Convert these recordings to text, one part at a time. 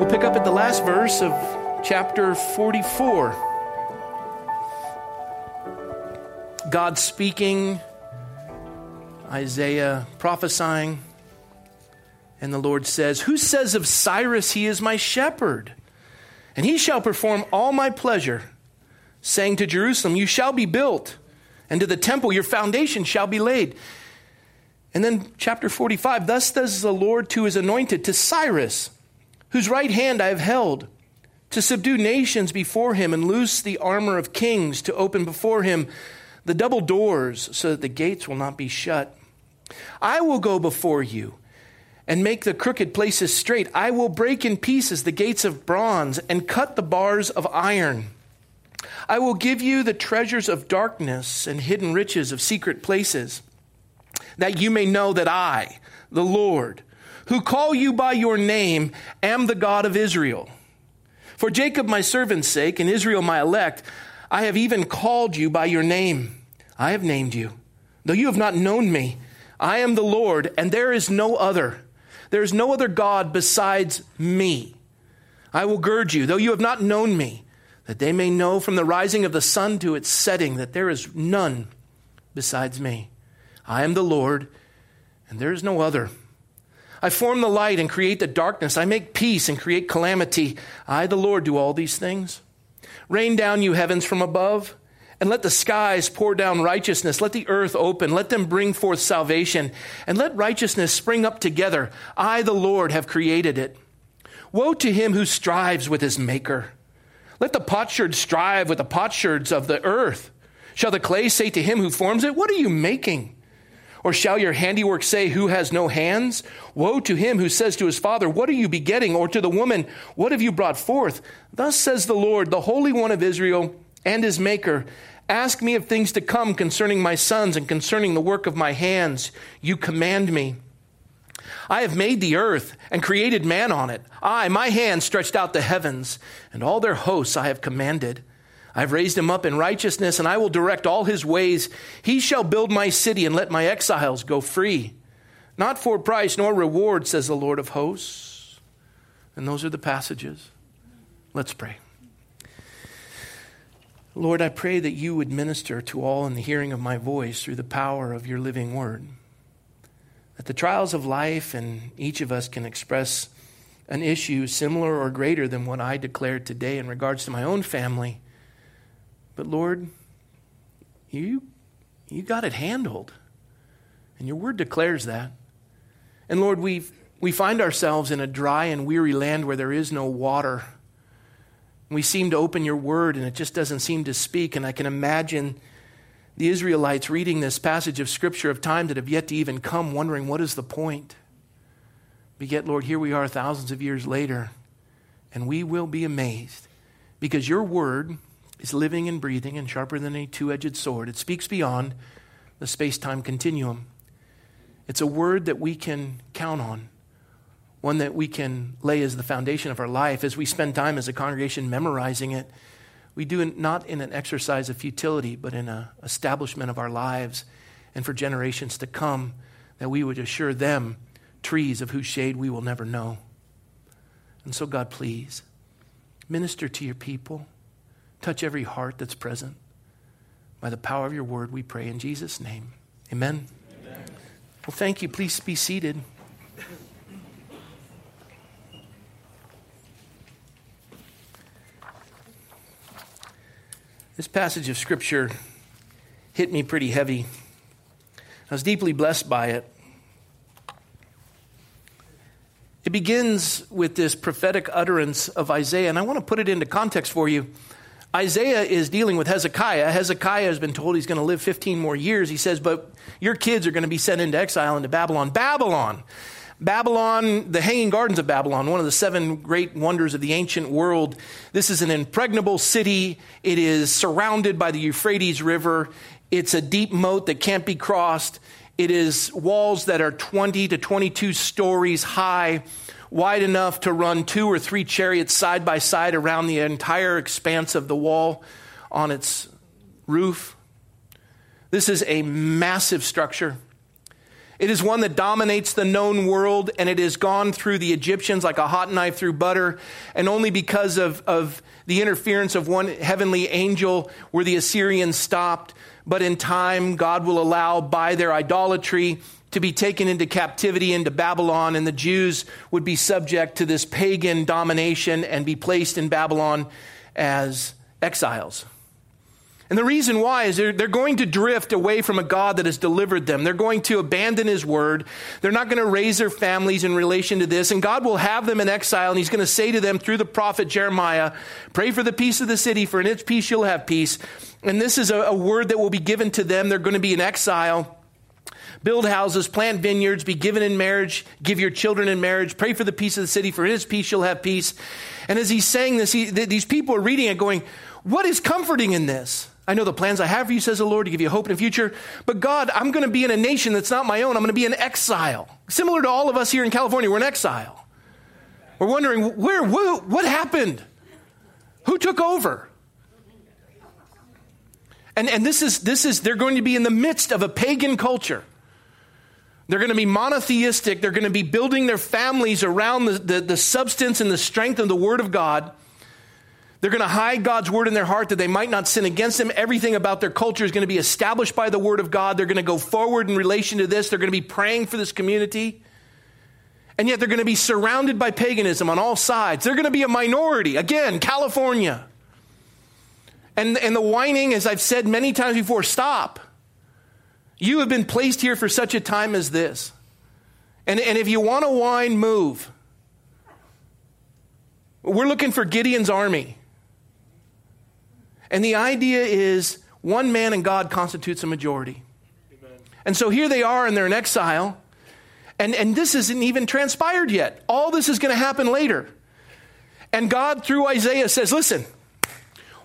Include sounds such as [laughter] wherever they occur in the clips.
We'll pick up at the last verse of chapter 44. God speaking, Isaiah prophesying, and the Lord says, Who says of Cyrus, He is my shepherd? And he shall perform all my pleasure, saying to Jerusalem, You shall be built, and to the temple, Your foundation shall be laid. And then, chapter 45 Thus says the Lord to his anointed, to Cyrus, whose right hand I have held, to subdue nations before him and loose the armor of kings, to open before him the double doors, so that the gates will not be shut. I will go before you and make the crooked places straight. I will break in pieces the gates of bronze and cut the bars of iron. I will give you the treasures of darkness and hidden riches of secret places, that you may know that I, the Lord, who call you by your name, am the God of Israel. For Jacob my servant's sake and Israel my elect, I have even called you by your name. I have named you. Though you have not known me, I am the Lord, and there is no other. There is no other God besides me. I will gird you, though you have not known me, that they may know from the rising of the sun to its setting that there is none besides me. I am the Lord, and there is no other. I form the light and create the darkness. I make peace and create calamity. I, the Lord, do all these things. Rain down, you heavens from above, and let the skies pour down righteousness. Let the earth open. Let them bring forth salvation, and let righteousness spring up together. I, the Lord, have created it. Woe to him who strives with his maker. Let the potsherd strive with the potsherds of the earth. Shall the clay say to him who forms it, What are you making? Or shall your handiwork say, Who has no hands? Woe to him who says to his father, What are you begetting? Or to the woman, What have you brought forth? Thus says the Lord, the Holy One of Israel and his Maker Ask me of things to come concerning my sons and concerning the work of my hands. You command me. I have made the earth and created man on it. I, my hand stretched out the heavens, and all their hosts I have commanded. I've raised him up in righteousness, and I will direct all his ways. He shall build my city and let my exiles go free. Not for price nor reward, says the Lord of hosts. And those are the passages. Let's pray. Lord, I pray that you would minister to all in the hearing of my voice through the power of your living word. That the trials of life and each of us can express an issue similar or greater than what I declared today in regards to my own family but Lord, you, you got it handled. And your word declares that. And Lord, we we find ourselves in a dry and weary land where there is no water. We seem to open your word and it just doesn't seem to speak. And I can imagine the Israelites reading this passage of scripture of time that have yet to even come, wondering what is the point. But yet, Lord, here we are thousands of years later, and we will be amazed because your word is living and breathing and sharper than a two edged sword. It speaks beyond the space time continuum. It's a word that we can count on, one that we can lay as the foundation of our life. As we spend time as a congregation memorizing it, we do it not in an exercise of futility, but in an establishment of our lives and for generations to come, that we would assure them trees of whose shade we will never know. And so, God, please minister to your people. Touch every heart that's present. By the power of your word, we pray in Jesus' name. Amen. Amen. Well, thank you. Please be seated. This passage of Scripture hit me pretty heavy. I was deeply blessed by it. It begins with this prophetic utterance of Isaiah, and I want to put it into context for you. Isaiah is dealing with Hezekiah. Hezekiah has been told he's going to live 15 more years. He says, But your kids are going to be sent into exile into Babylon. Babylon. Babylon, the Hanging Gardens of Babylon, one of the seven great wonders of the ancient world. This is an impregnable city. It is surrounded by the Euphrates River. It's a deep moat that can't be crossed. It is walls that are 20 to 22 stories high wide enough to run two or three chariots side by side around the entire expanse of the wall on its roof. This is a massive structure. It is one that dominates the known world, and it has gone through the Egyptians like a hot knife through butter. And only because of, of the interference of one heavenly angel were the Assyrians stopped. But in time, God will allow by their idolatry to be taken into captivity into Babylon, and the Jews would be subject to this pagan domination and be placed in Babylon as exiles. And the reason why is they're, they're going to drift away from a God that has delivered them. They're going to abandon his word. They're not going to raise their families in relation to this. And God will have them in exile. And he's going to say to them through the prophet Jeremiah, pray for the peace of the city, for in its peace you'll have peace. And this is a, a word that will be given to them. They're going to be in exile build houses, plant vineyards, be given in marriage, give your children in marriage, pray for the peace of the city, for in its peace you'll have peace. And as he's saying this, he, th- these people are reading it going, What is comforting in this? I know the plans I have for you, says the Lord, to give you hope in the future. But God, I'm going to be in a nation that's not my own. I'm going to be in exile. Similar to all of us here in California, we're in exile. We're wondering, where, what, what happened? Who took over? And, and this is, this is, they're going to be in the midst of a pagan culture. They're going to be monotheistic. They're going to be building their families around the, the, the substance and the strength of the Word of God. They're going to hide God's word in their heart that they might not sin against Him. Everything about their culture is going to be established by the word of God. They're going to go forward in relation to this. They're going to be praying for this community. And yet they're going to be surrounded by paganism on all sides. They're going to be a minority. Again, California. And, and the whining, as I've said many times before, stop. You have been placed here for such a time as this. And, and if you want to whine, move. We're looking for Gideon's army. And the idea is one man and God constitutes a majority. Amen. And so here they are and they're in exile. And, and this isn't even transpired yet. All this is going to happen later. And God, through Isaiah, says, listen,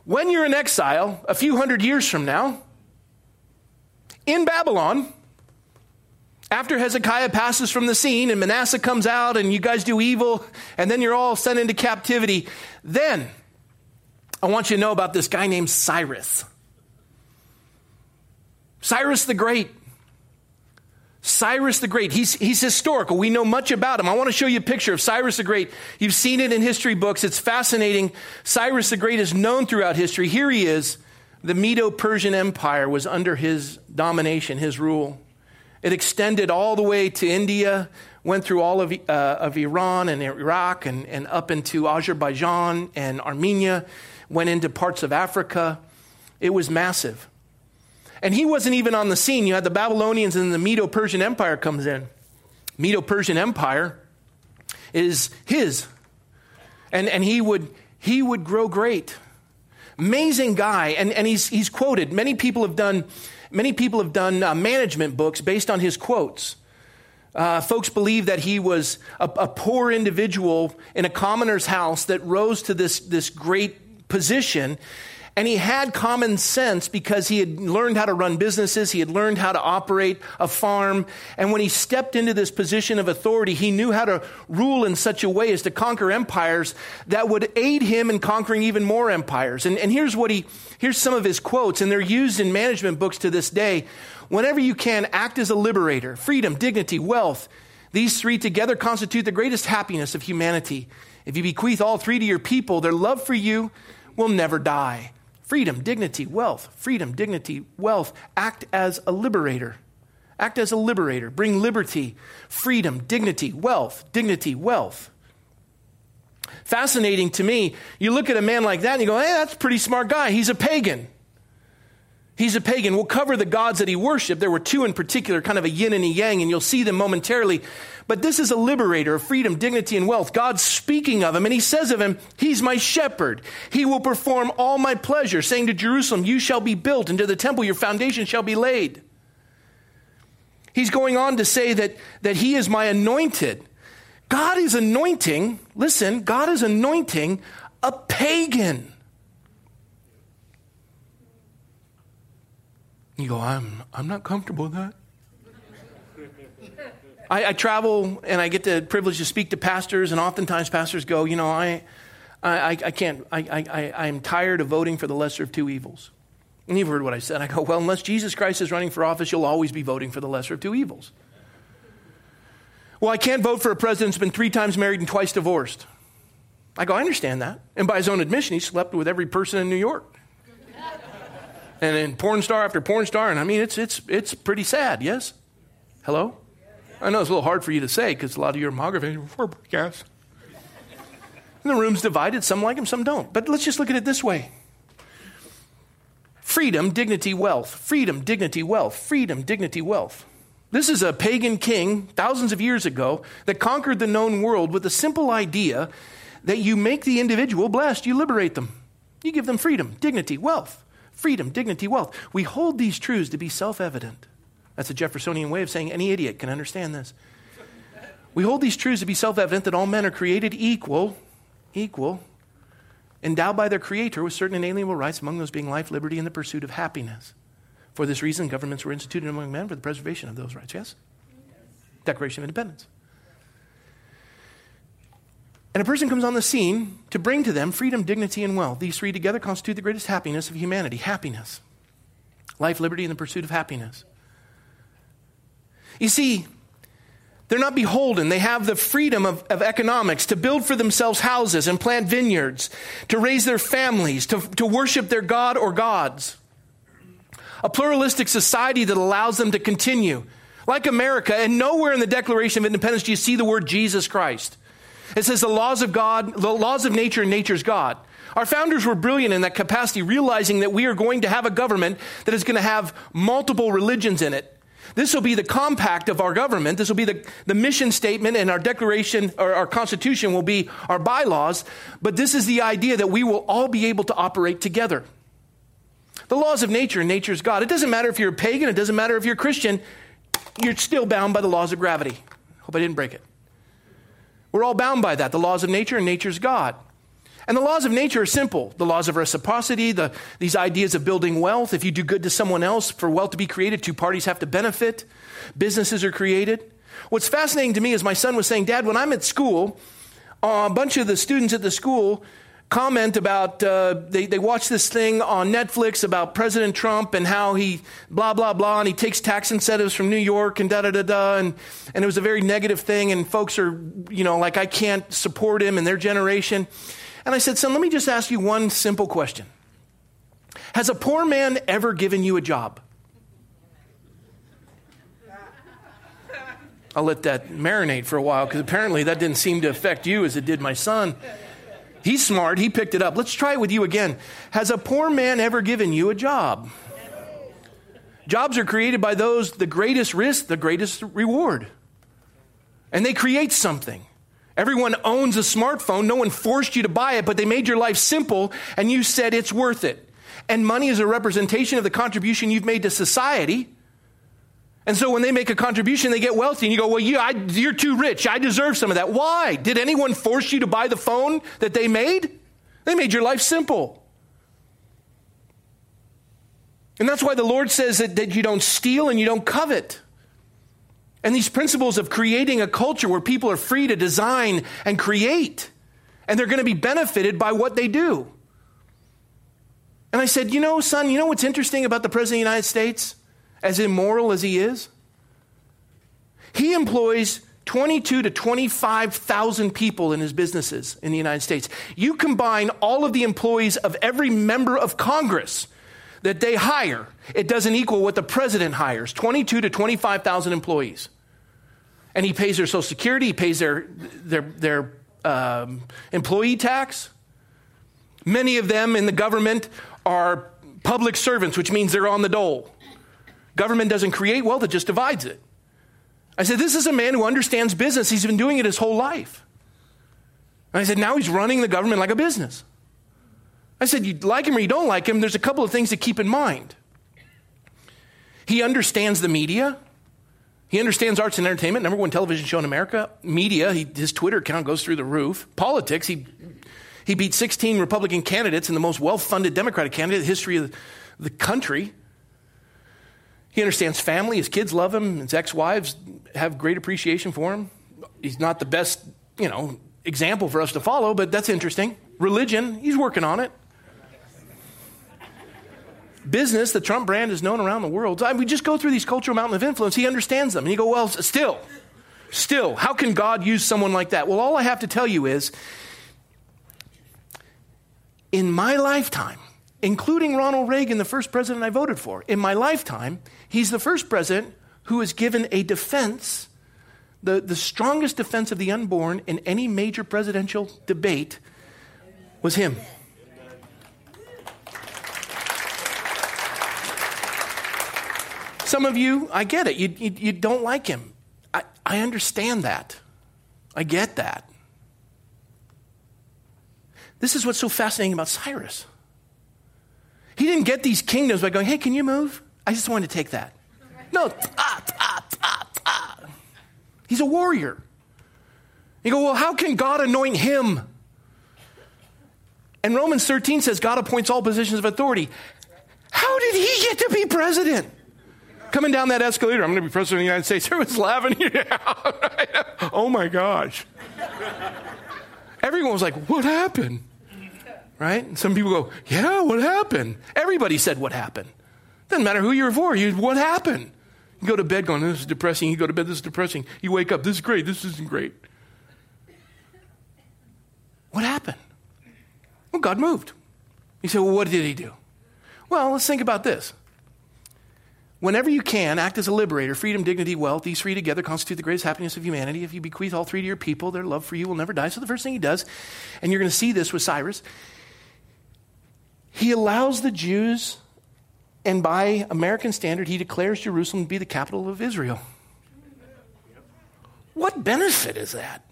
when you're in exile, a few hundred years from now, in Babylon, after Hezekiah passes from the scene and Manasseh comes out and you guys do evil and then you're all sent into captivity, then I want you to know about this guy named Cyrus. Cyrus the Great. Cyrus the Great. He's, he's historical. We know much about him. I want to show you a picture of Cyrus the Great. You've seen it in history books. It's fascinating. Cyrus the Great is known throughout history. Here he is. The Medo Persian Empire was under his domination, his rule. It extended all the way to India, went through all of, uh, of Iran and Iraq and, and up into Azerbaijan and Armenia went into parts of Africa. It was massive. And he wasn't even on the scene. You had the Babylonians and the Medo Persian Empire comes in. Medo Persian Empire is his. And, and he, would, he would grow great. Amazing guy. And, and he's, he's quoted. Many people have done, many people have done uh, management books based on his quotes. Uh, folks believe that he was a, a poor individual in a commoner's house that rose to this, this great position. And he had common sense because he had learned how to run businesses. He had learned how to operate a farm. And when he stepped into this position of authority, he knew how to rule in such a way as to conquer empires that would aid him in conquering even more empires. And, and here's what he, here's some of his quotes, and they're used in management books to this day. Whenever you can, act as a liberator. Freedom, dignity, wealth. These three together constitute the greatest happiness of humanity. If you bequeath all three to your people, their love for you will never die. Freedom, dignity, wealth. Freedom, dignity, wealth. Act as a liberator. Act as a liberator. Bring liberty, freedom, dignity, wealth, dignity, wealth. Fascinating to me. You look at a man like that and you go, hey, that's a pretty smart guy. He's a pagan. He's a pagan. We'll cover the gods that he worshiped. There were two in particular, kind of a yin and a yang, and you'll see them momentarily. But this is a liberator of freedom, dignity, and wealth. God's speaking of him, and he says of him, He's my shepherd. He will perform all my pleasure, saying to Jerusalem, You shall be built, and to the temple your foundation shall be laid. He's going on to say that, that he is my anointed. God is anointing, listen, God is anointing a pagan. You go, I'm, I'm not comfortable with that. I, I, travel and I get the privilege to speak to pastors, and oftentimes pastors go, you know, I, I, I can't, I, I, I'm tired of voting for the lesser of two evils. And you've heard what I said. I go, well, unless Jesus Christ is running for office, you'll always be voting for the lesser of two evils. Well, I can't vote for a president who's been three times married and twice divorced. I go, I understand that. And by his own admission, he slept with every person in New York. And then porn star after porn star. And I mean, it's, it's, it's pretty sad, yes? Hello? I know it's a little hard for you to say because a lot of your mammography, yes. And the room's divided. Some like him, some don't. But let's just look at it this way freedom, dignity, wealth. Freedom, dignity, wealth. Freedom, dignity, wealth. This is a pagan king thousands of years ago that conquered the known world with the simple idea that you make the individual blessed, you liberate them. You give them freedom, dignity, wealth. Freedom, dignity, wealth. We hold these truths to be self evident. That's a Jeffersonian way of saying any idiot can understand this. We hold these truths to be self evident that all men are created equal, equal, endowed by their Creator with certain inalienable rights, among those being life, liberty, and the pursuit of happiness. For this reason, governments were instituted among men for the preservation of those rights. Yes? Declaration of Independence. And a person comes on the scene to bring to them freedom, dignity, and wealth. These three together constitute the greatest happiness of humanity happiness. Life, liberty, and the pursuit of happiness. You see, they're not beholden. They have the freedom of, of, economics to build for themselves houses and plant vineyards, to raise their families, to, to worship their God or gods. A pluralistic society that allows them to continue. Like America, and nowhere in the Declaration of Independence do you see the word Jesus Christ. It says the laws of God, the laws of nature, and nature's God. Our founders were brilliant in that capacity, realizing that we are going to have a government that is going to have multiple religions in it. This will be the compact of our government. This will be the, the mission statement, and our declaration or our constitution will be our bylaws. But this is the idea that we will all be able to operate together. The laws of nature and nature's God. It doesn't matter if you're a pagan, it doesn't matter if you're a Christian, you're still bound by the laws of gravity. Hope I didn't break it. We're all bound by that the laws of nature and nature's God. And the laws of nature are simple. The laws of reciprocity, the, these ideas of building wealth. If you do good to someone else, for wealth to be created, two parties have to benefit. Businesses are created. What's fascinating to me is my son was saying, Dad, when I'm at school, uh, a bunch of the students at the school comment about uh, they, they watch this thing on netflix about president trump and how he blah blah blah and he takes tax incentives from new york and da da da da and, and it was a very negative thing and folks are you know like i can't support him and their generation and I said, Son, let me just ask you one simple question Has a poor man ever given you a job? I'll let that marinate for a while because apparently that didn't seem to affect you as it did my son. He's smart, he picked it up. Let's try it with you again. Has a poor man ever given you a job? Jobs are created by those, the greatest risk, the greatest reward. And they create something. Everyone owns a smartphone. No one forced you to buy it, but they made your life simple and you said it's worth it. And money is a representation of the contribution you've made to society. And so when they make a contribution, they get wealthy. And you go, well, you, I, you're too rich. I deserve some of that. Why? Did anyone force you to buy the phone that they made? They made your life simple. And that's why the Lord says that, that you don't steal and you don't covet. And these principles of creating a culture where people are free to design and create, and they're going to be benefited by what they do. And I said, You know, son, you know what's interesting about the President of the United States, as immoral as he is? He employs 22 to 25,000 people in his businesses in the United States. You combine all of the employees of every member of Congress that they hire, it doesn't equal what the president hires 22 to 25,000 employees and he pays their Social Security, he pays their, their, their um, employee tax. Many of them in the government are public servants, which means they're on the dole. Government doesn't create wealth, it just divides it. I said, This is a man who understands business. He's been doing it his whole life. And I said, Now he's running the government like a business. I said, You like him or you don't like him, there's a couple of things to keep in mind. He understands the media. He understands arts and entertainment, number one television show in America. Media, he, his Twitter account goes through the roof. Politics, he, he beat 16 Republican candidates and the most well funded Democratic candidate in the history of the country. He understands family. His kids love him. His ex wives have great appreciation for him. He's not the best, you know, example for us to follow, but that's interesting. Religion, he's working on it business, the Trump brand is known around the world. I, we just go through these cultural mountain of influence. He understands them. And you go, well, still, Still, how can God use someone like that? Well, all I have to tell you is in my lifetime, including Ronald Reagan, the first president I voted for, in my lifetime, he's the first president who was given a defense, the, the strongest defense of the unborn in any major presidential debate was him. Some of you, I get it, you, you, you don't like him. I, I understand that. I get that. This is what's so fascinating about Cyrus. He didn't get these kingdoms by going, hey, can you move? I just wanted to take that. No, ah, ah, ah, ah. He's a warrior. You go, well, how can God anoint him? And Romans 13 says God appoints all positions of authority. How did he get to be president? Coming down that escalator, I'm going to be president of the United States. [laughs] Everyone's laughing. Yeah. [laughs] [laughs] oh my gosh. Everyone was like, what happened? Right? And some people go, yeah, what happened? Everybody said what happened. Doesn't matter who you're for. You, what happened? You go to bed going, this is depressing. You go to bed, this is depressing. You wake up, this is great. This isn't great. What happened? Well, God moved. You say, well, what did he do? Well, let's think about this. Whenever you can, act as a liberator. Freedom, dignity, wealth, these three together constitute the greatest happiness of humanity. If you bequeath all three to your people, their love for you will never die. So the first thing he does, and you're going to see this with Cyrus, he allows the Jews, and by American standard, he declares Jerusalem to be the capital of Israel. What benefit is that?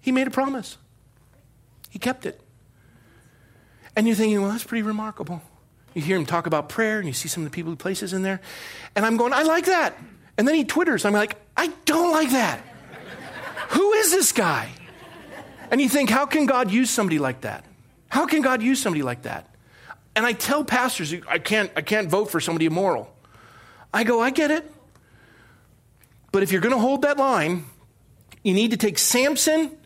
He made a promise, he kept it. And you're thinking, well, that's pretty remarkable. You hear him talk about prayer, and you see some of the people he places in there. And I'm going, I like that. And then he twitters. I'm like, I don't like that. [laughs] Who is this guy? And you think, how can God use somebody like that? How can God use somebody like that? And I tell pastors, I can't, I can't vote for somebody immoral. I go, I get it. But if you're going to hold that line, you need to take Samson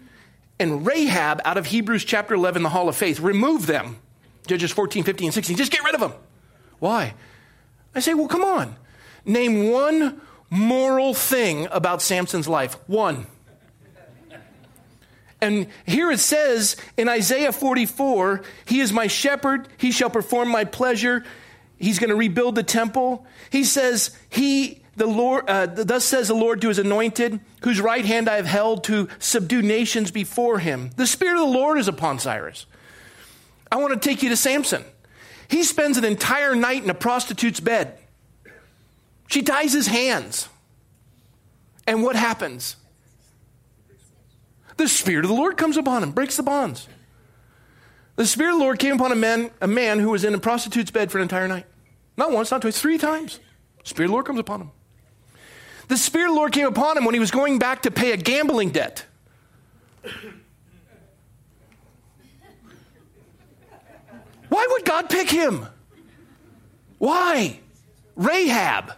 and Rahab out of Hebrews chapter 11, the hall of faith. Remove them. Judges 14, 15, and 16. Just get rid of them. Why? I say, well, come on. Name one moral thing about Samson's life. One. And here it says in Isaiah 44, He is my shepherd, He shall perform my pleasure. He's going to rebuild the temple. He says, He, the Lord, uh, thus says the Lord to His anointed, whose right hand I have held to subdue nations before Him. The Spirit of the Lord is upon Cyrus. I want to take you to Samson. He spends an entire night in a prostitute's bed. She ties his hands. And what happens? The Spirit of the Lord comes upon him, breaks the bonds. The Spirit of the Lord came upon a man, a man who was in a prostitute's bed for an entire night. Not once, not twice, three times. Spirit of the Lord comes upon him. The Spirit of the Lord came upon him when he was going back to pay a gambling debt. Why would God pick him? Why? Rahab.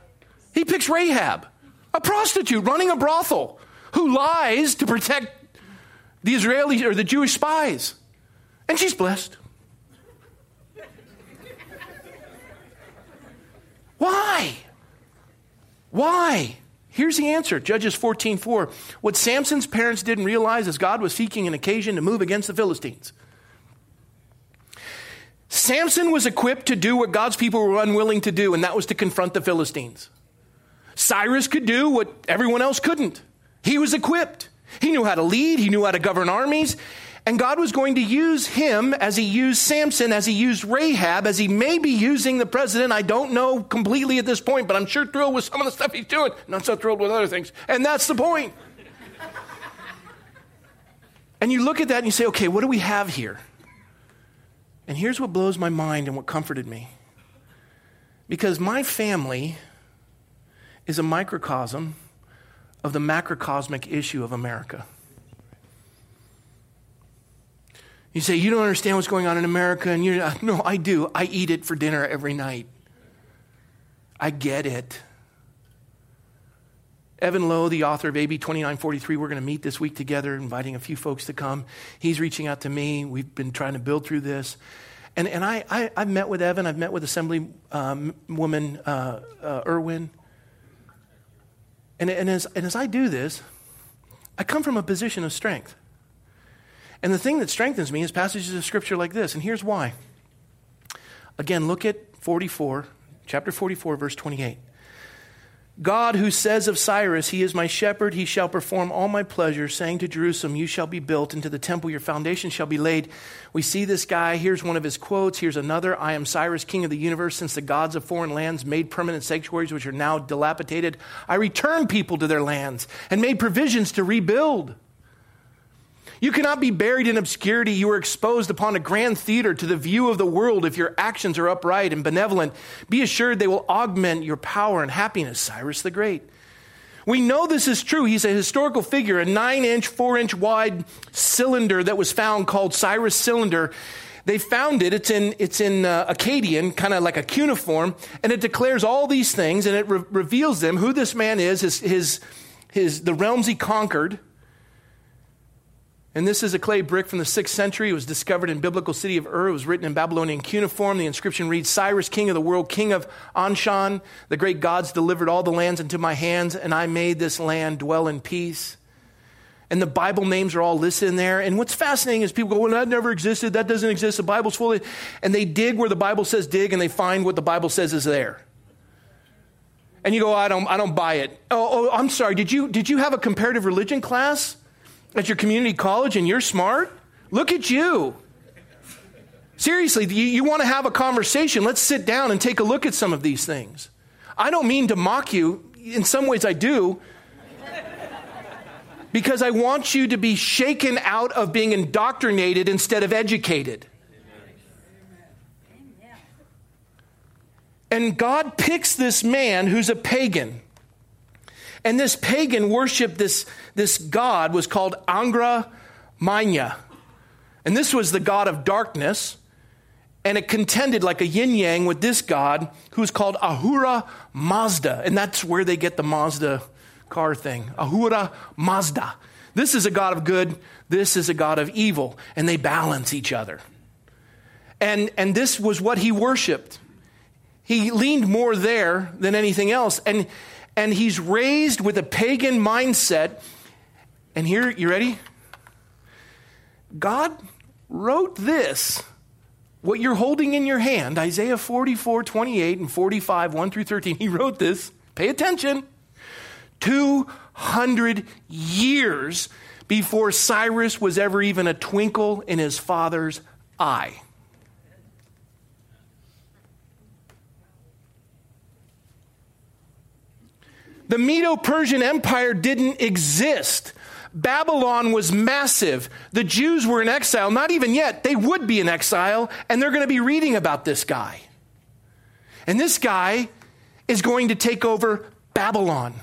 He picks Rahab, a prostitute running a brothel who lies to protect the Israeli or the Jewish spies. And she's blessed. Why? Why? Here's the answer. Judges 14:4. What Samson's parents didn't realize is God was seeking an occasion to move against the Philistines. Samson was equipped to do what God's people were unwilling to do, and that was to confront the Philistines. Cyrus could do what everyone else couldn't. He was equipped. He knew how to lead, he knew how to govern armies, and God was going to use him as he used Samson, as he used Rahab, as he may be using the president. I don't know completely at this point, but I'm sure thrilled with some of the stuff he's doing. Not so thrilled with other things. And that's the point. and you look at that and you say, okay, what do we have here? And here's what blows my mind and what comforted me. Because my family is a microcosm of the macrocosmic issue of America. You say, You don't understand what's going on in America. And you [laughs] no, I do. I eat it for dinner every night. I get it. Evan Low, the author of AB 2943, we're going to meet this week together, inviting a few folks to come. He's reaching out to me. We've been trying to build through this. And, and I, I, have met with Evan, I've met with Assemblywoman um, uh, uh, Irwin. And, and, as, and as I do this, I come from a position of strength. And the thing that strengthens me is passages of scripture like this. And here's why. Again, look at 44, chapter 44, verse 28. God, who says of Cyrus, He is my shepherd, he shall perform all my pleasure, saying to Jerusalem, You shall be built, into the temple your foundation shall be laid. We see this guy. Here's one of his quotes. Here's another I am Cyrus, king of the universe, since the gods of foreign lands made permanent sanctuaries which are now dilapidated. I returned people to their lands and made provisions to rebuild. You cannot be buried in obscurity. You are exposed upon a grand theater to the view of the world if your actions are upright and benevolent. Be assured they will augment your power and happiness, Cyrus the Great. We know this is true. He's a historical figure, a nine inch, four inch wide cylinder that was found called Cyrus Cylinder. They found it. It's in, it's in uh, Akkadian, kind of like a cuneiform, and it declares all these things and it re- reveals them, who this man is, his, his, his, the realms he conquered, and this is a clay brick from the 6th century. It was discovered in biblical city of Ur. It was written in Babylonian cuneiform. The inscription reads, Cyrus, king of the world, king of Anshan, the great gods delivered all the lands into my hands, and I made this land dwell in peace. And the Bible names are all listed in there. And what's fascinating is people go, well, that never existed. That doesn't exist. The Bible's full of, and they dig where the Bible says dig, and they find what the Bible says is there. And you go, I don't, I don't buy it. Oh, oh, I'm sorry. Did you, did you have a comparative religion class? At your community college and you're smart? Look at you. Seriously, you, you want to have a conversation? Let's sit down and take a look at some of these things. I don't mean to mock you. In some ways, I do. Because I want you to be shaken out of being indoctrinated instead of educated. And God picks this man who's a pagan. And this pagan worshiped this, this god was called Angra Mainya. And this was the god of darkness. And it contended like a yin yang with this god who's called Ahura Mazda. And that's where they get the Mazda car thing. Ahura Mazda. This is a god of good, this is a god of evil. And they balance each other. And, and this was what he worshiped. He leaned more there than anything else. And and he's raised with a pagan mindset. And here, you ready? God wrote this, what you're holding in your hand, Isaiah 44, 28, and 45, 1 through 13. He wrote this, pay attention, 200 years before Cyrus was ever even a twinkle in his father's eye. The Medo Persian Empire didn't exist. Babylon was massive. The Jews were in exile. Not even yet. They would be in exile, and they're going to be reading about this guy. And this guy is going to take over Babylon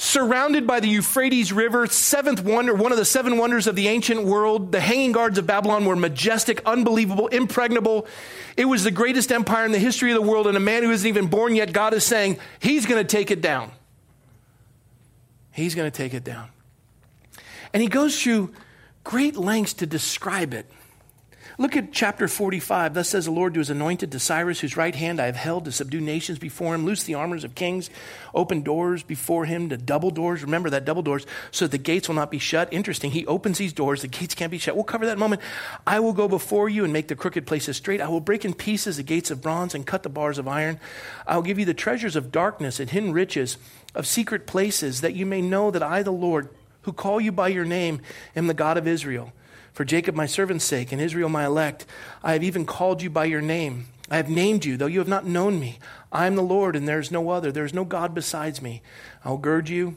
surrounded by the Euphrates River, seventh wonder, one of the seven wonders of the ancient world. The hanging guards of Babylon were majestic, unbelievable, impregnable. It was the greatest empire in the history of the world, and a man who isn't even born yet, God is saying, He's going to take it down. He's going to take it down. And he goes through great lengths to describe it. Look at chapter 45. Thus says the Lord to his anointed, to Cyrus, whose right hand I have held to subdue nations before him, loose the armors of kings, open doors before him, to double doors. Remember that double doors, so that the gates will not be shut. Interesting. He opens these doors, the gates can't be shut. We'll cover that moment. I will go before you and make the crooked places straight. I will break in pieces the gates of bronze and cut the bars of iron. I will give you the treasures of darkness and hidden riches of secret places, that you may know that I, the Lord, who call you by your name, am the God of Israel. For Jacob, my servant's sake, and Israel, my elect, I have even called you by your name. I have named you, though you have not known me. I am the Lord, and there is no other. There is no God besides me. I will gird you,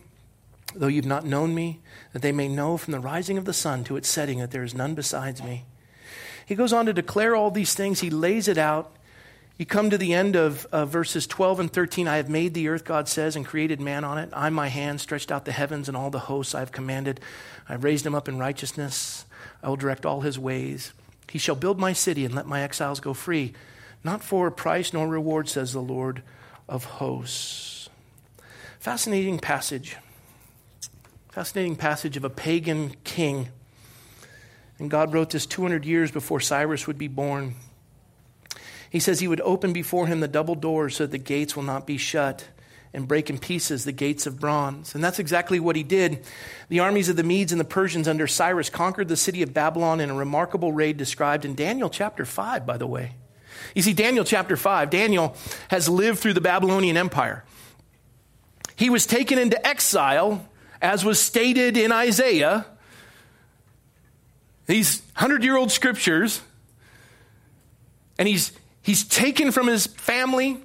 though you have not known me, that they may know from the rising of the sun to its setting that there is none besides me. He goes on to declare all these things. He lays it out. You come to the end of verses 12 and 13. I have made the earth, God says, and created man on it. I, my hand, stretched out the heavens and all the hosts I have commanded. I have raised him up in righteousness. I will direct all his ways. He shall build my city and let my exiles go free, not for price nor reward, says the Lord of hosts. Fascinating passage. Fascinating passage of a pagan king. And God wrote this 200 years before Cyrus would be born. He says he would open before him the double doors so that the gates will not be shut. And break in pieces the gates of bronze. And that's exactly what he did. The armies of the Medes and the Persians under Cyrus conquered the city of Babylon in a remarkable raid described in Daniel chapter 5, by the way. You see, Daniel chapter 5, Daniel has lived through the Babylonian Empire. He was taken into exile, as was stated in Isaiah. These hundred year old scriptures. And he's, he's taken from his family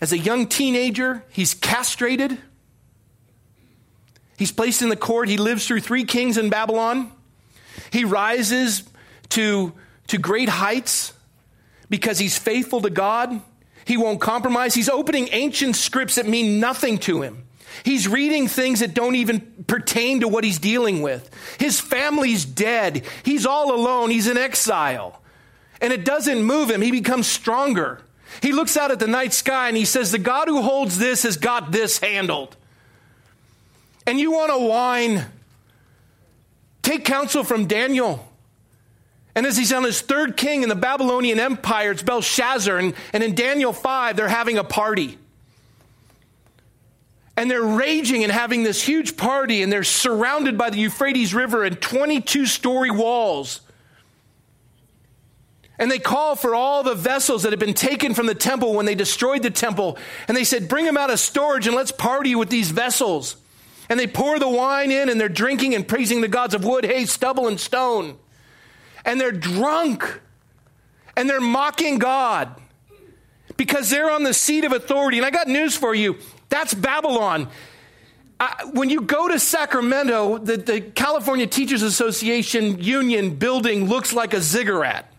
as a young teenager. He's castrated. He's placed in the court. He lives through three kings in Babylon. He rises to, to great heights because he's faithful to God. He won't compromise. He's opening ancient scripts that mean nothing to him. He's reading things that don't even pertain to what he's dealing with. His family's dead. He's all alone. He's in exile. And it doesn't move him. He becomes stronger. He looks out at the night sky and he says, The God who holds this has got this handled. And you want to whine? Take counsel from Daniel. And as he's on his third king in the Babylonian Empire, it's Belshazzar. And, and in Daniel 5, they're having a party. And they're raging and having this huge party, and they're surrounded by the Euphrates River and 22 story walls. And they call for all the vessels that had been taken from the temple when they destroyed the temple. And they said, Bring them out of storage and let's party with these vessels. And they pour the wine in and they're drinking and praising the gods of wood, hay, stubble, and stone and they're drunk and they're mocking God because they're on the seat of authority. And I got news for you that's Babylon. when you go to Sacramento, the, the California Teachers Association union building looks like a ziggurat.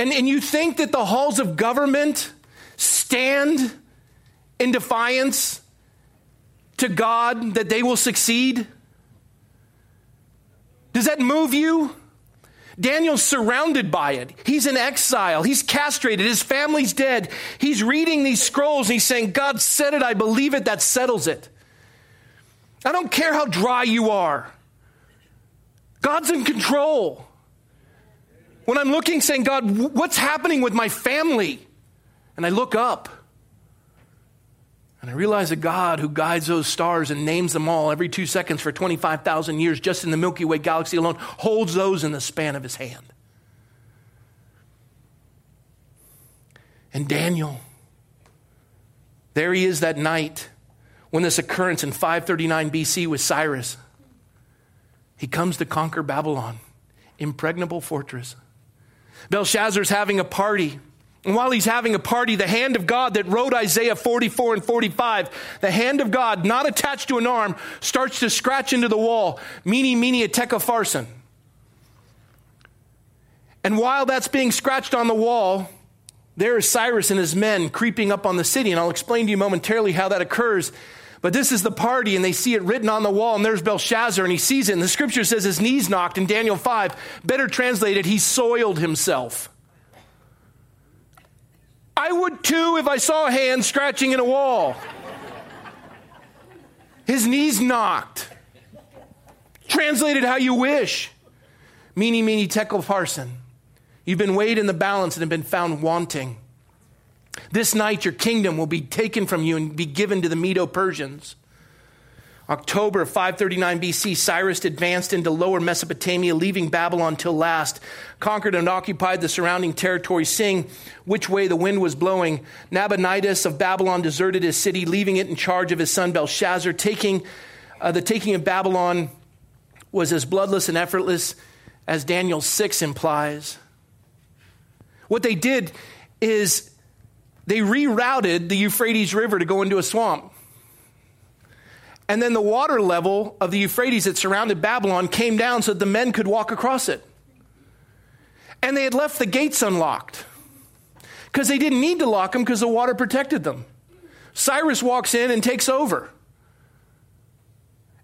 And, and you think that the halls of government stand in defiance to God that they will succeed? Does that move you? Daniel's surrounded by it. He's in exile. He's castrated. His family's dead. He's reading these scrolls and he's saying, God said it. I believe it. That settles it. I don't care how dry you are. God's in control. When I'm looking, saying, God, what's happening with my family? And I look up and I realize a God who guides those stars and names them all every two seconds for 25,000 years, just in the Milky Way galaxy alone, holds those in the span of his hand. And Daniel, there he is that night when this occurrence in 539 BC with Cyrus. He comes to conquer Babylon, impregnable fortress. Belshazzar's having a party. And while he's having a party, the hand of God that wrote Isaiah 44 and 45, the hand of God, not attached to an arm, starts to scratch into the wall. Mene, mene, tekel, And while that's being scratched on the wall, there is Cyrus and his men creeping up on the city. And I'll explain to you momentarily how that occurs. But this is the party, and they see it written on the wall, and there's Belshazzar, and he sees it. And the scripture says his knees knocked in Daniel 5. Better translated, he soiled himself. I would too if I saw a hand scratching in a wall. His knees knocked. Translated how you wish. Mene, mene, tekel, parsin. You've been weighed in the balance and have been found wanting. This night your kingdom will be taken from you and be given to the Medo Persians. October 539 BC, Cyrus advanced into lower Mesopotamia, leaving Babylon till last, conquered and occupied the surrounding territory, seeing which way the wind was blowing. Nabonidus of Babylon deserted his city, leaving it in charge of his son Belshazzar. Taking, uh, the taking of Babylon was as bloodless and effortless as Daniel 6 implies. What they did is they rerouted the Euphrates River to go into a swamp. And then the water level of the Euphrates that surrounded Babylon came down so that the men could walk across it. And they had left the gates unlocked because they didn't need to lock them because the water protected them. Cyrus walks in and takes over.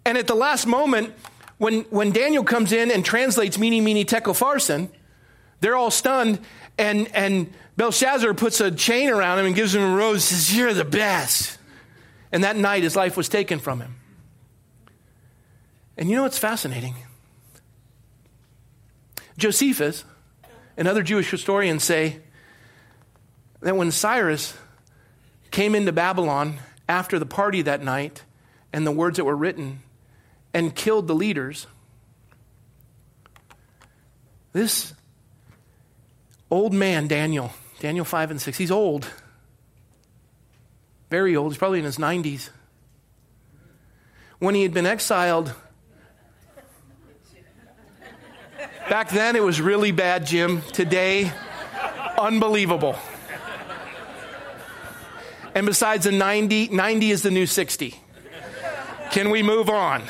And at the last moment, when, when Daniel comes in and translates Mene, Mene, Tekel, they're all stunned. And, and Belshazzar puts a chain around him and gives him a rose says, You're the best. And that night, his life was taken from him. And you know what's fascinating? Josephus and other Jewish historians say that when Cyrus came into Babylon after the party that night and the words that were written and killed the leaders. This old man, Daniel, Daniel 5 and 6, he's old. Very old. He's probably in his 90s. When he had been exiled, back then it was really bad, Jim. Today, unbelievable. And besides the 90, 90 is the new 60. Can we move on?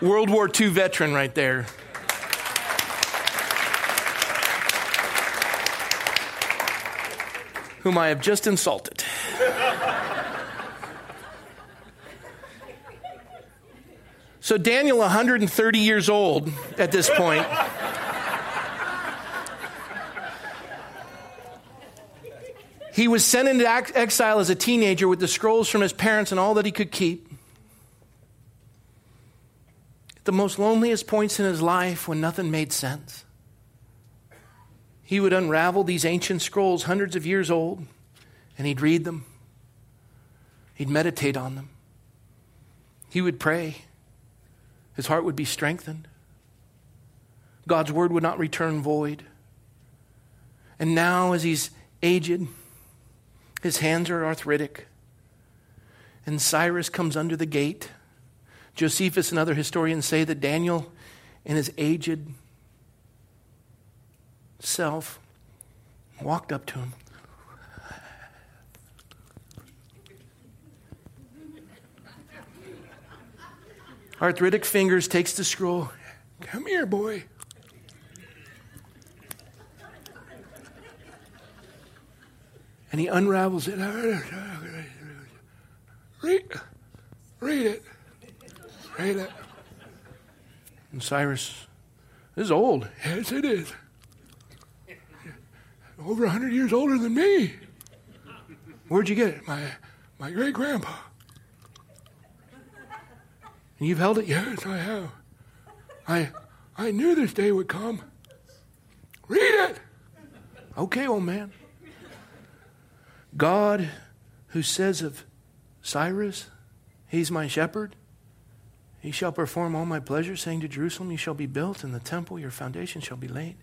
World War II veteran right there. Whom I have just insulted. So, Daniel, 130 years old at this point. He was sent into exile as a teenager with the scrolls from his parents and all that he could keep. At the most loneliest points in his life when nothing made sense, he would unravel these ancient scrolls, hundreds of years old, and he'd read them. He'd meditate on them. He would pray. His heart would be strengthened. God's word would not return void. And now, as he's aged, his hands are arthritic. And Cyrus comes under the gate. Josephus and other historians say that Daniel, in his aged self, walked up to him. Arthritic fingers takes the scroll. Come here, boy. and he unravels it. Read, read it. Read it. And Cyrus, this is old. Yes, it is. Over a hundred years older than me. Where'd you get it? My, my great grandpa. And you've held it? Yes, I have. I, I knew this day would come. Read it. Okay, old man. God who says of Cyrus, He's my shepherd. He shall perform all my pleasure, saying to Jerusalem, You shall be built, and the temple, your foundation shall be laid.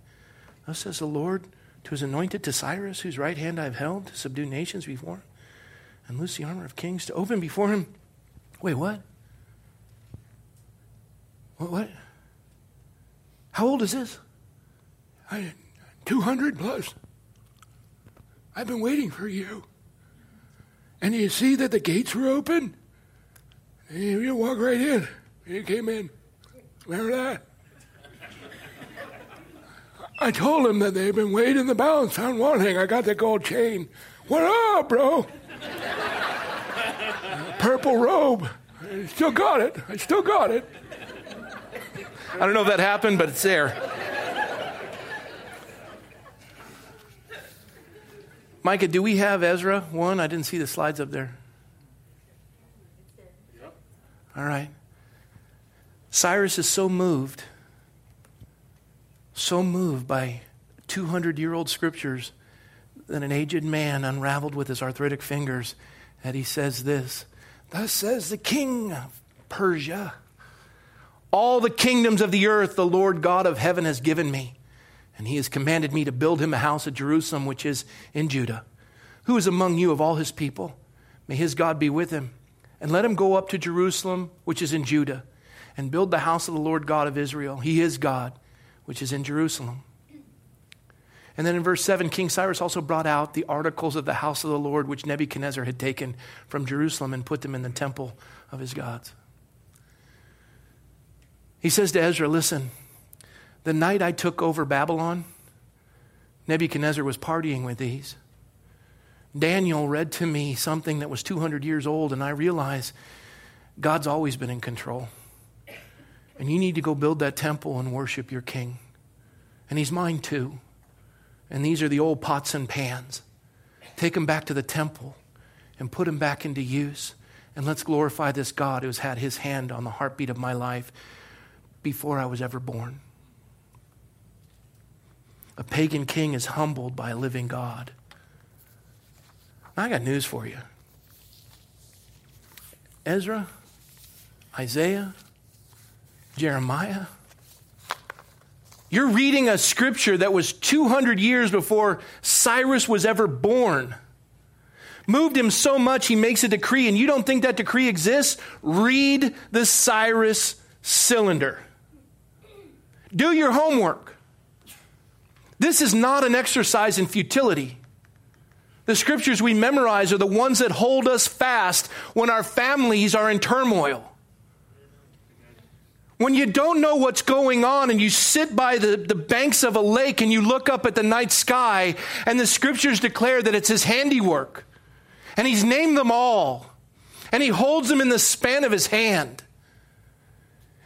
Thus says the Lord to his anointed, to Cyrus, whose right hand I have held, to subdue nations before and loose the armor of kings, to open before him. Wait, what? What? what? How old is this? I, 200 plus. I've been waiting for you. And you see that the gates were open? You, you walk right in. You came in. Remember that? I told him that they've been waiting in the balance on one thing. I got the gold chain. What up, bro? Purple robe. I still got it. I still got it. I don't know if that happened, but it's there. Micah, do we have Ezra 1? I didn't see the slides up there. All right. Cyrus is so moved, so moved by 200 year old scriptures that an aged man unraveled with his arthritic fingers that he says this Thus says the king of Persia, all the kingdoms of the earth the Lord God of heaven has given me. And he has commanded me to build him a house at Jerusalem, which is in Judah. Who is among you of all his people? May his God be with him. And let him go up to Jerusalem, which is in Judah, and build the house of the Lord God of Israel. He is God, which is in Jerusalem. And then in verse 7, King Cyrus also brought out the articles of the house of the Lord, which Nebuchadnezzar had taken from Jerusalem and put them in the temple of his gods. He says to Ezra, Listen, the night I took over Babylon, Nebuchadnezzar was partying with these. Daniel read to me something that was 200 years old, and I realized God's always been in control. And you need to go build that temple and worship your king. And he's mine too. And these are the old pots and pans. Take them back to the temple and put them back into use. And let's glorify this God who's had his hand on the heartbeat of my life before I was ever born. A pagan king is humbled by a living God. I got news for you. Ezra, Isaiah, Jeremiah. You're reading a scripture that was 200 years before Cyrus was ever born. Moved him so much, he makes a decree, and you don't think that decree exists? Read the Cyrus cylinder. Do your homework. This is not an exercise in futility. The scriptures we memorize are the ones that hold us fast when our families are in turmoil. When you don't know what's going on and you sit by the, the banks of a lake and you look up at the night sky, and the scriptures declare that it's his handiwork. And he's named them all. And he holds them in the span of his hand.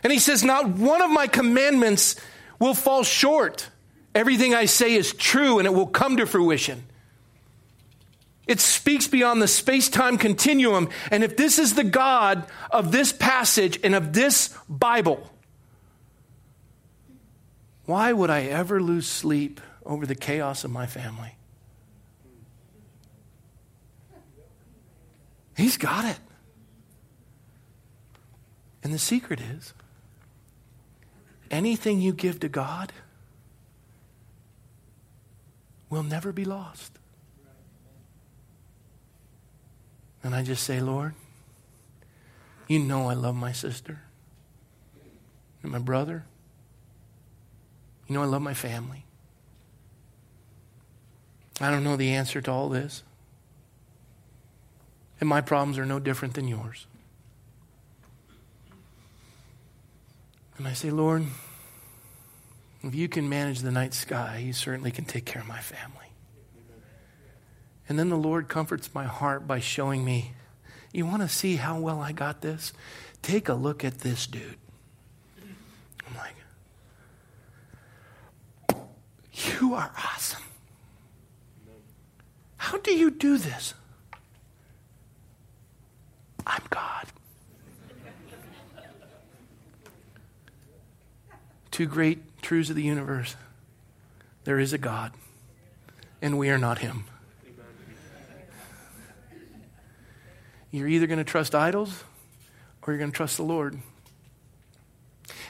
And he says, Not one of my commandments will fall short. Everything I say is true and it will come to fruition. It speaks beyond the space time continuum. And if this is the God of this passage and of this Bible, why would I ever lose sleep over the chaos of my family? He's got it. And the secret is anything you give to God will never be lost. And I just say, Lord, you know I love my sister and my brother. You know I love my family. I don't know the answer to all this. And my problems are no different than yours. And I say, Lord, if you can manage the night sky, you certainly can take care of my family. And then the Lord comforts my heart by showing me, you want to see how well I got this? Take a look at this dude. I'm like, you are awesome. How do you do this? I'm God. Two great truths of the universe there is a God, and we are not Him. You're either going to trust idols or you're going to trust the Lord.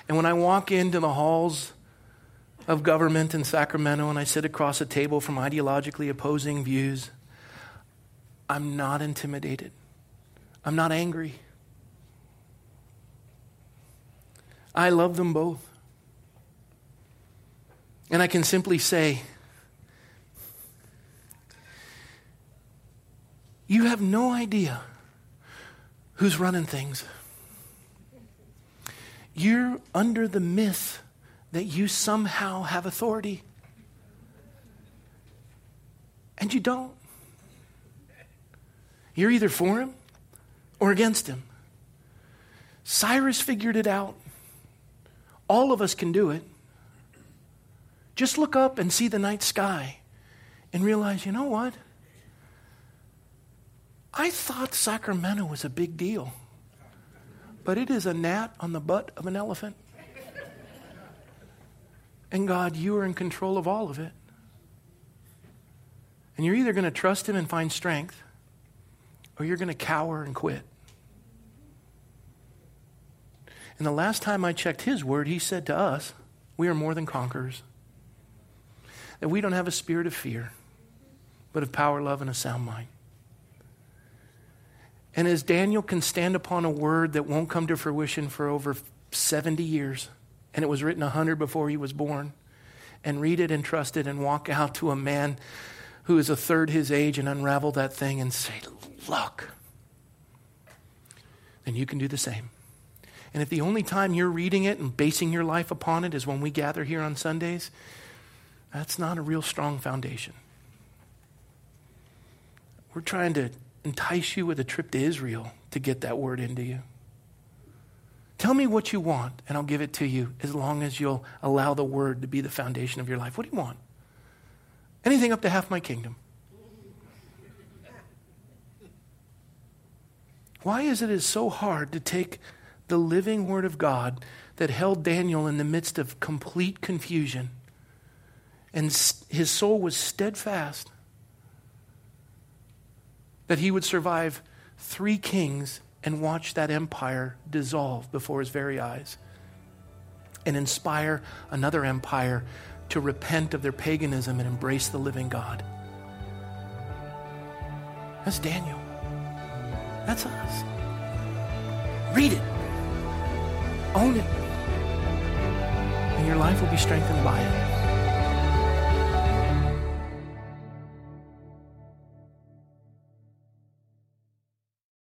And when I walk into the halls of government in Sacramento and I sit across a table from ideologically opposing views, I'm not intimidated. I'm not angry. I love them both. And I can simply say, You have no idea who's running things. You're under the myth that you somehow have authority. And you don't. You're either for him or against him. Cyrus figured it out. All of us can do it. Just look up and see the night sky and realize, you know what? I thought Sacramento was a big deal, but it is a gnat on the butt of an elephant. And God, you are in control of all of it. And you're either going to trust Him and find strength, or you're going to cower and quit. And the last time I checked His word, He said to us, We are more than conquerors. That we don't have a spirit of fear, but of power, love, and a sound mind. And as Daniel can stand upon a word that won't come to fruition for over 70 years, and it was written 100 before he was born, and read it and trust it and walk out to a man who is a third his age and unravel that thing and say, Look, then you can do the same. And if the only time you're reading it and basing your life upon it is when we gather here on Sundays, that's not a real strong foundation. We're trying to entice you with a trip to Israel to get that word into you. Tell me what you want, and I'll give it to you as long as you'll allow the word to be the foundation of your life. What do you want? Anything up to half my kingdom. Why is it is so hard to take the living word of God that held Daniel in the midst of complete confusion and his soul was steadfast that he would survive three kings and watch that empire dissolve before his very eyes and inspire another empire to repent of their paganism and embrace the living God. That's Daniel. That's us. Read it, own it, and your life will be strengthened by it.